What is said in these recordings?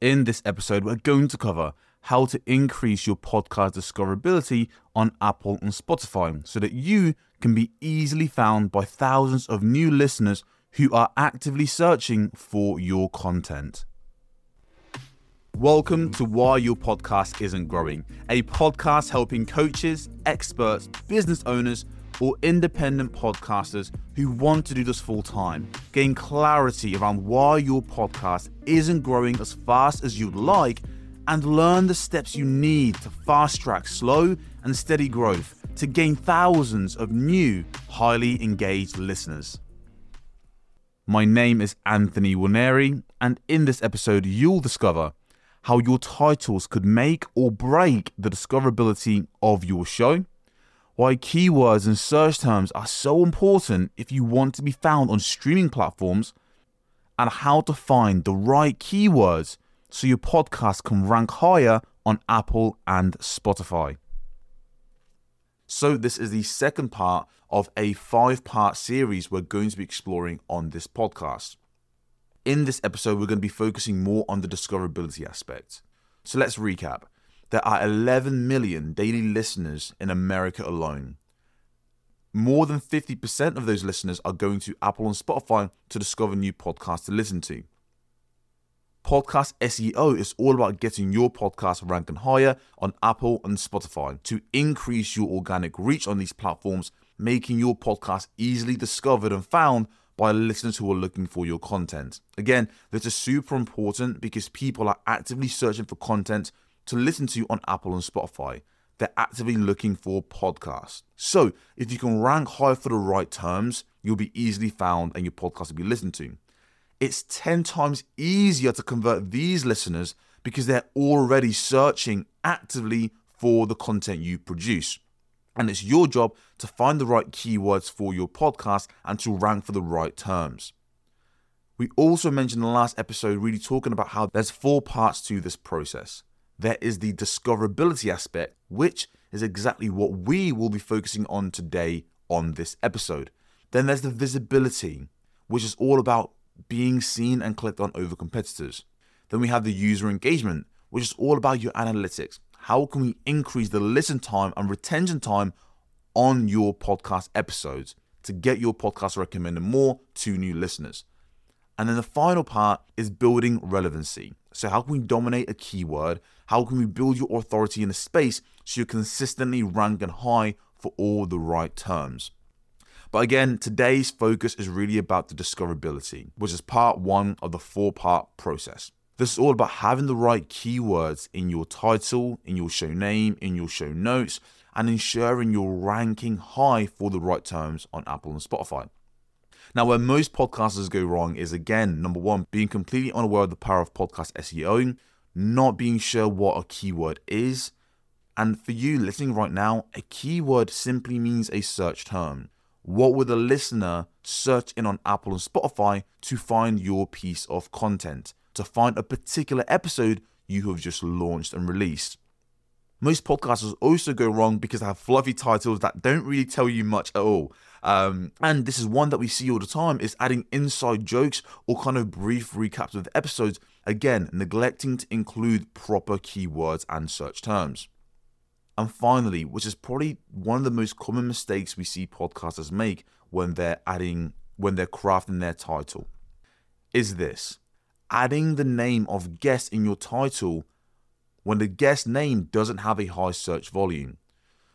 In this episode, we're going to cover how to increase your podcast discoverability on Apple and Spotify so that you can be easily found by thousands of new listeners who are actively searching for your content. Welcome to Why Your Podcast Isn't Growing, a podcast helping coaches, experts, business owners, or independent podcasters who want to do this full time gain clarity around why your podcast isn't growing as fast as you'd like and learn the steps you need to fast track slow and steady growth to gain thousands of new, highly engaged listeners. My name is Anthony Waneri, and in this episode, you'll discover how your titles could make or break the discoverability of your show, why keywords and search terms are so important if you want to be found on streaming platforms, and how to find the right keywords so your podcast can rank higher on Apple and Spotify. So, this is the second part of a five part series we're going to be exploring on this podcast. In this episode, we're going to be focusing more on the discoverability aspect. So, let's recap. There are 11 million daily listeners in America alone. More than 50% of those listeners are going to Apple and Spotify to discover new podcasts to listen to. Podcast SEO is all about getting your podcast ranking higher on Apple and Spotify to increase your organic reach on these platforms, making your podcast easily discovered and found by listeners who are looking for your content. Again, this is super important because people are actively searching for content to listen to on Apple and Spotify. They're actively looking for podcasts. So, if you can rank high for the right terms, you'll be easily found and your podcast will be listened to it's 10 times easier to convert these listeners because they're already searching actively for the content you produce. And it's your job to find the right keywords for your podcast and to rank for the right terms. We also mentioned in the last episode, really talking about how there's four parts to this process. There is the discoverability aspect, which is exactly what we will be focusing on today on this episode. Then there's the visibility, which is all about being seen and clicked on over competitors. Then we have the user engagement, which is all about your analytics. How can we increase the listen time and retention time on your podcast episodes to get your podcast recommended more to new listeners? And then the final part is building relevancy. So, how can we dominate a keyword? How can we build your authority in a space so you're consistently ranking high for all the right terms? But again, today's focus is really about the discoverability, which is part one of the four part process. This is all about having the right keywords in your title, in your show name, in your show notes, and ensuring you're ranking high for the right terms on Apple and Spotify. Now, where most podcasters go wrong is again, number one, being completely unaware of the power of podcast SEO, not being sure what a keyword is. And for you listening right now, a keyword simply means a search term. What would a listener search in on Apple and Spotify to find your piece of content, to find a particular episode you have just launched and released? Most podcasters also go wrong because they have fluffy titles that don't really tell you much at all. Um, and this is one that we see all the time is adding inside jokes or kind of brief recaps of episodes, again, neglecting to include proper keywords and search terms. And finally, which is probably one of the most common mistakes we see podcasters make when they're adding, when they're crafting their title, is this adding the name of guest in your title when the guest name doesn't have a high search volume.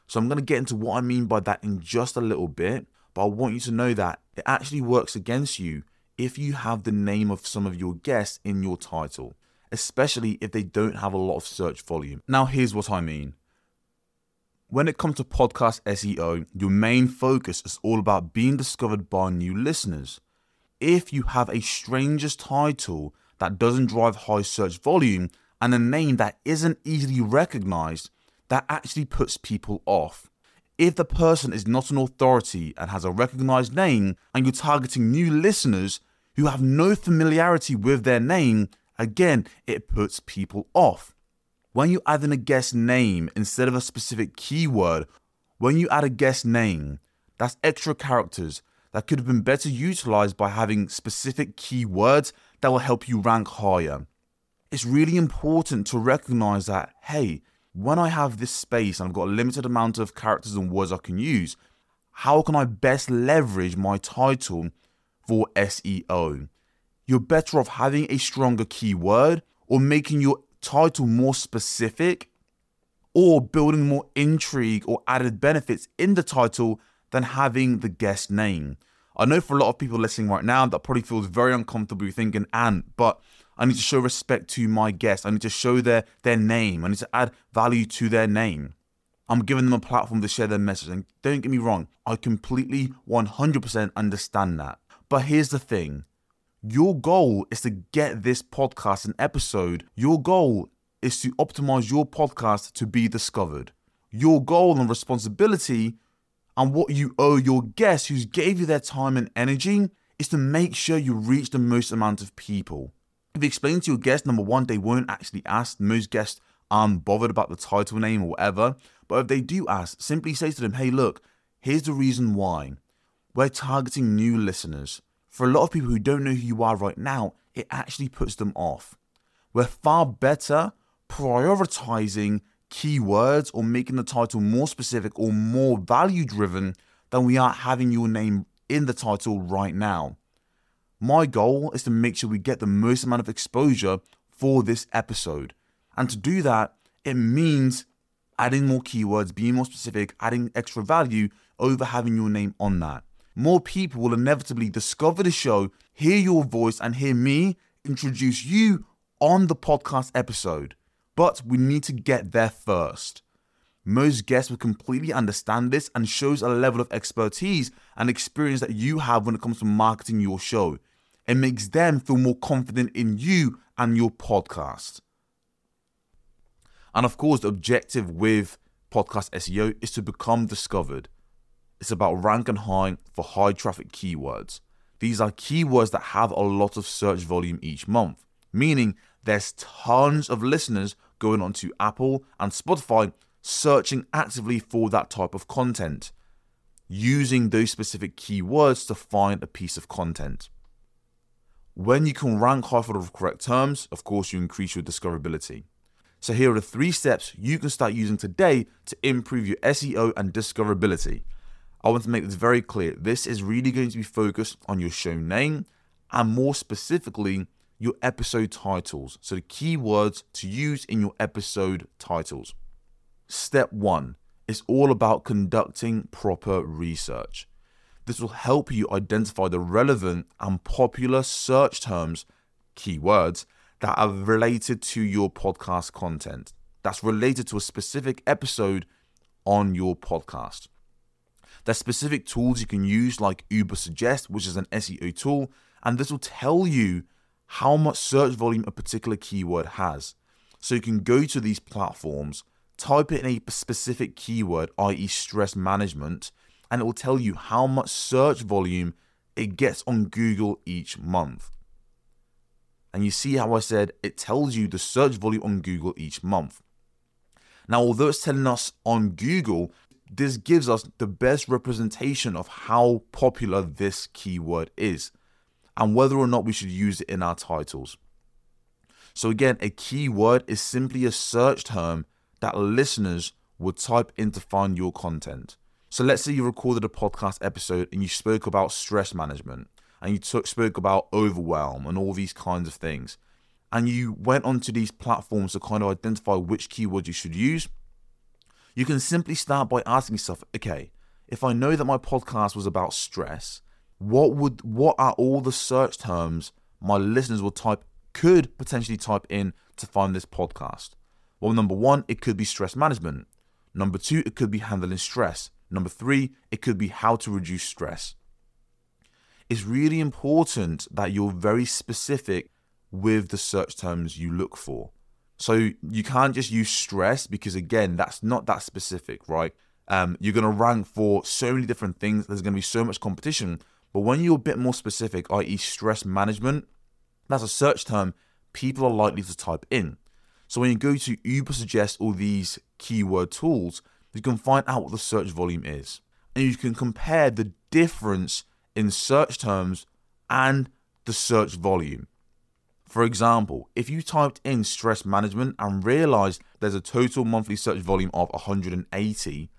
So I'm going to get into what I mean by that in just a little bit, but I want you to know that it actually works against you if you have the name of some of your guests in your title, especially if they don't have a lot of search volume. Now, here's what I mean when it comes to podcast SEO, your main focus is all about being discovered by new listeners. If you have a stranger's title that doesn't drive high search volume and a name that isn't easily recognized, that actually puts people off. If the person is not an authority and has a recognized name, and you're targeting new listeners who have no familiarity with their name, again, it puts people off. When you add in a guest name instead of a specific keyword, when you add a guest name, that's extra characters that could have been better utilized by having specific keywords that will help you rank higher. it's really important to recognize that, hey, when I have this space and I've got a limited amount of characters and words I can use, how can I best leverage my title for SEO? You're better off having a stronger keyword or making your title more specific or building more intrigue or added benefits in the title than having the guest name. I know for a lot of people listening right now that probably feels very uncomfortable thinking, and but I need to show respect to my guests. I need to show their their name. I need to add value to their name. I'm giving them a platform to share their message. And don't get me wrong, I completely 100% understand that. But here's the thing your goal is to get this podcast an episode. Your goal is to optimize your podcast to be discovered. Your goal and responsibility and what you owe your guests who gave you their time and energy is to make sure you reach the most amount of people. If you explain to your guest, number one, they weren't actually asked. Most guests aren't bothered about the title name or whatever. But if they do ask, simply say to them, hey, look, here's the reason why. We're targeting new listeners for a lot of people who don't know who you are right now, it actually puts them off. We're far better prioritizing keywords or making the title more specific or more value driven than we are having your name in the title right now. My goal is to make sure we get the most amount of exposure for this episode. And to do that, it means adding more keywords, being more specific, adding extra value over having your name on that more people will inevitably discover the show, hear your voice, and hear me introduce you on the podcast episode. But we need to get there first. Most guests will completely understand this and shows a level of expertise and experience that you have when it comes to marketing your show. It makes them feel more confident in you and your podcast. And of course, the objective with podcast SEO is to become discovered. It's about ranking high for high traffic keywords. These are keywords that have a lot of search volume each month, meaning there's tons of listeners going onto Apple and Spotify searching actively for that type of content, using those specific keywords to find a piece of content. When you can rank high for the correct terms, of course, you increase your discoverability. So, here are the three steps you can start using today to improve your SEO and discoverability. I want to make this very clear. This is really going to be focused on your show name and more specifically, your episode titles. So, the keywords to use in your episode titles. Step one is all about conducting proper research. This will help you identify the relevant and popular search terms, keywords, that are related to your podcast content, that's related to a specific episode on your podcast. There's specific tools you can use like Ubersuggest, which is an SEO tool, and this will tell you how much search volume a particular keyword has. So you can go to these platforms, type in a specific keyword, i.e., stress management, and it will tell you how much search volume it gets on Google each month. And you see how I said it tells you the search volume on Google each month. Now, although it's telling us on Google, this gives us the best representation of how popular this keyword is and whether or not we should use it in our titles. So, again, a keyword is simply a search term that listeners would type in to find your content. So, let's say you recorded a podcast episode and you spoke about stress management and you took, spoke about overwhelm and all these kinds of things. And you went onto these platforms to kind of identify which keywords you should use you can simply start by asking yourself, okay, if I know that my podcast was about stress, what would what are all the search terms my listeners will type could potentially type in to find this podcast? Well, number 1, it could be stress management. Number 2, it could be handling stress. Number 3, it could be how to reduce stress. It's really important that you're very specific with the search terms you look for. So you can't just use stress because again, that's not that specific, right? Um, you're gonna rank for so many different things. There's gonna be so much competition. But when you're a bit more specific, i.e., stress management, that's a search term people are likely to type in. So when you go to Ubersuggest all these keyword tools, you can find out what the search volume is. And you can compare the difference in search terms and the search volume. For example, if you typed in stress management and realized there's a total monthly search volume of 180,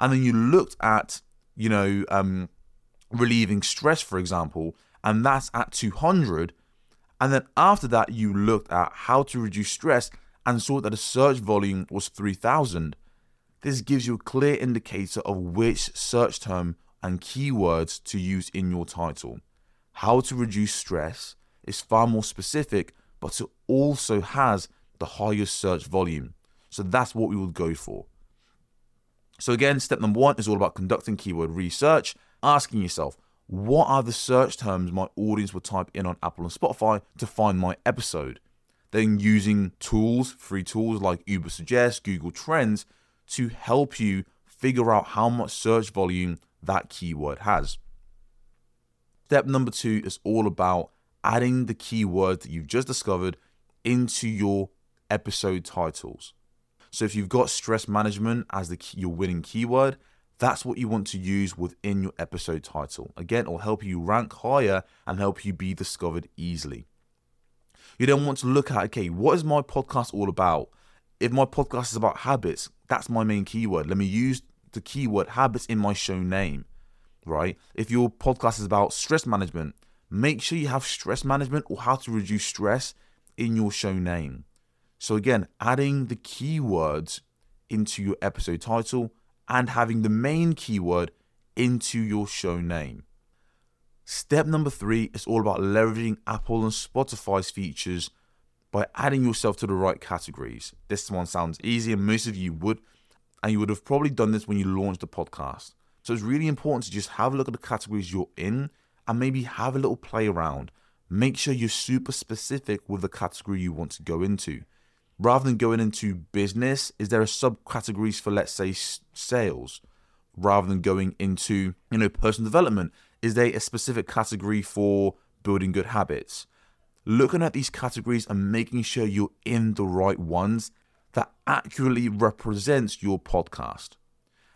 and then you looked at, you know, um, relieving stress, for example, and that's at 200, and then after that, you looked at how to reduce stress and saw that the search volume was 3000. This gives you a clear indicator of which search term and keywords to use in your title. How to reduce stress is far more specific, but it also has the highest search volume. So that's what we would go for. So, again, step number one is all about conducting keyword research, asking yourself, what are the search terms my audience would type in on Apple and Spotify to find my episode? Then using tools, free tools like Ubersuggest, Google Trends to help you figure out how much search volume that keyword has. Step number two is all about adding the keyword that you've just discovered into your episode titles. So if you've got stress management as the key, your winning keyword, that's what you want to use within your episode title. Again, it will help you rank higher and help you be discovered easily. You then want to look at okay, what is my podcast all about? If my podcast is about habits, that's my main keyword. Let me use the keyword habits in my show name, right? If your podcast is about stress management, make sure you have stress management or how to reduce stress in your show name. So, again, adding the keywords into your episode title and having the main keyword into your show name. Step number three is all about leveraging Apple and Spotify's features by adding yourself to the right categories. This one sounds easy, and most of you would, and you would have probably done this when you launched the podcast. So it's really important to just have a look at the categories you're in and maybe have a little play around. Make sure you're super specific with the category you want to go into. Rather than going into business, is there a subcategories for, let's say, sales? Rather than going into, you know, personal development, is there a specific category for building good habits? Looking at these categories and making sure you're in the right ones that accurately represents your podcast.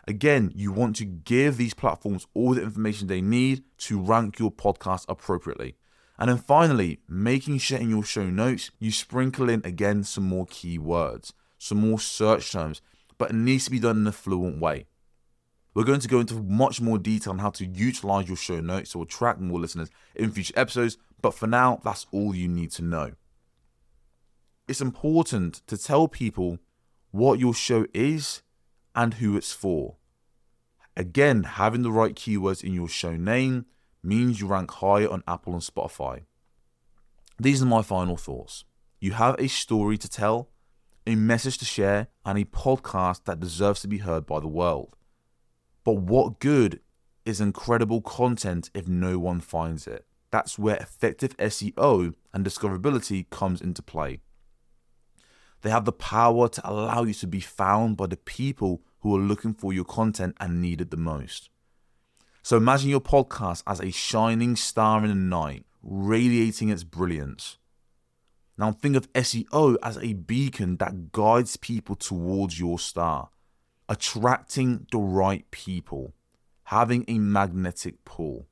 Again, you want to give these platforms all the information they need to rank your podcast appropriately. And then finally, making sure in your show notes you sprinkle in again some more keywords, some more search terms, but it needs to be done in a fluent way. We're going to go into much more detail on how to utilize your show notes to attract more listeners in future episodes, but for now, that's all you need to know. It's important to tell people what your show is and who it's for. Again, having the right keywords in your show name means you rank higher on Apple and Spotify. These are my final thoughts. You have a story to tell, a message to share, and a podcast that deserves to be heard by the world. But what good is incredible content if no one finds it? That's where effective SEO and discoverability comes into play. They have the power to allow you to be found by the people who are looking for your content and need it the most. So imagine your podcast as a shining star in the night, radiating its brilliance. Now think of SEO as a beacon that guides people towards your star, attracting the right people, having a magnetic pull.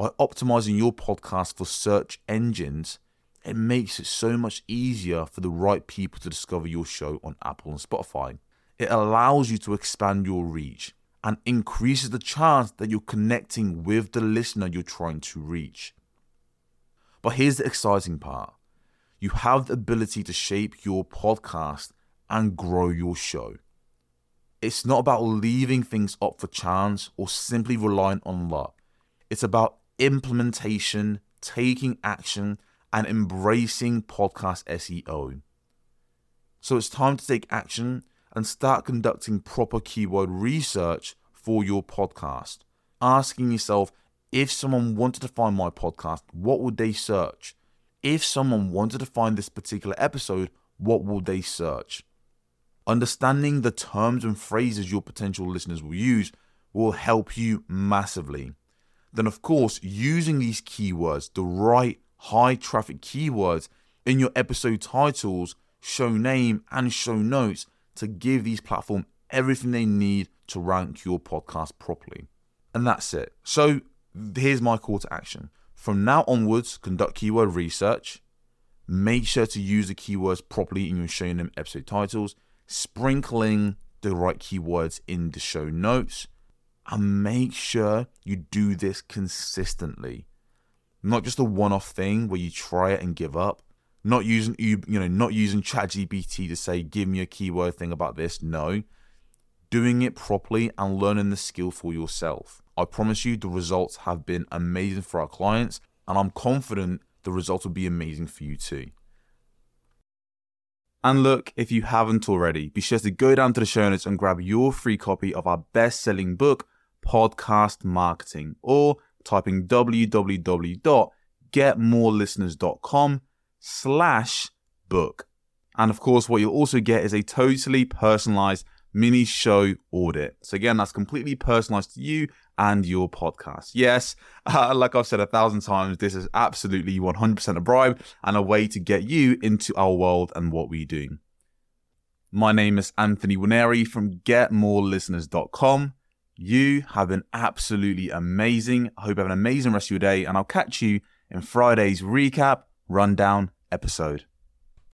By optimizing your podcast for search engines, it makes it so much easier for the right people to discover your show on Apple and Spotify. It allows you to expand your reach and increases the chance that you're connecting with the listener you're trying to reach. But here's the exciting part you have the ability to shape your podcast and grow your show. It's not about leaving things up for chance or simply relying on luck. It's about implementation, taking action, and embracing podcast SEO. So it's time to take action and start conducting proper keyword research for your podcast. Asking yourself if someone wanted to find my podcast, what would they search? If someone wanted to find this particular episode, what will they search? Understanding the terms and phrases your potential listeners will use will help you massively. Then, of course, using these keywords, the right high traffic keywords in your episode titles, show name, and show notes to give these platforms everything they need to rank your podcast properly. And that's it. So here's my call to action. From now onwards, conduct keyword research, Make sure to use the keywords properly in your show name episode titles, sprinkling the right keywords in the show notes, and make sure you do this consistently. Not just a one-off thing where you try it and give up. Not using you know, not using ChatGPT to say, give me a keyword thing about this. No. Doing it properly and learning the skill for yourself. I promise you the results have been amazing for our clients, and I'm confident the results will be amazing for you too. And look, if you haven't already, be sure to go down to the show notes and grab your free copy of our best selling book, Podcast Marketing, or typing www.getmorelisteners.com slash book. And of course, what you'll also get is a totally personalized mini show audit. So again, that's completely personalized to you and your podcast. Yes, uh, like I've said a thousand times, this is absolutely 100% a bribe and a way to get you into our world and what we do. My name is Anthony Winery from GetMoreListeners.com. You have been absolutely amazing. I hope you have an amazing rest of your day, and I'll catch you in Friday's recap rundown episode.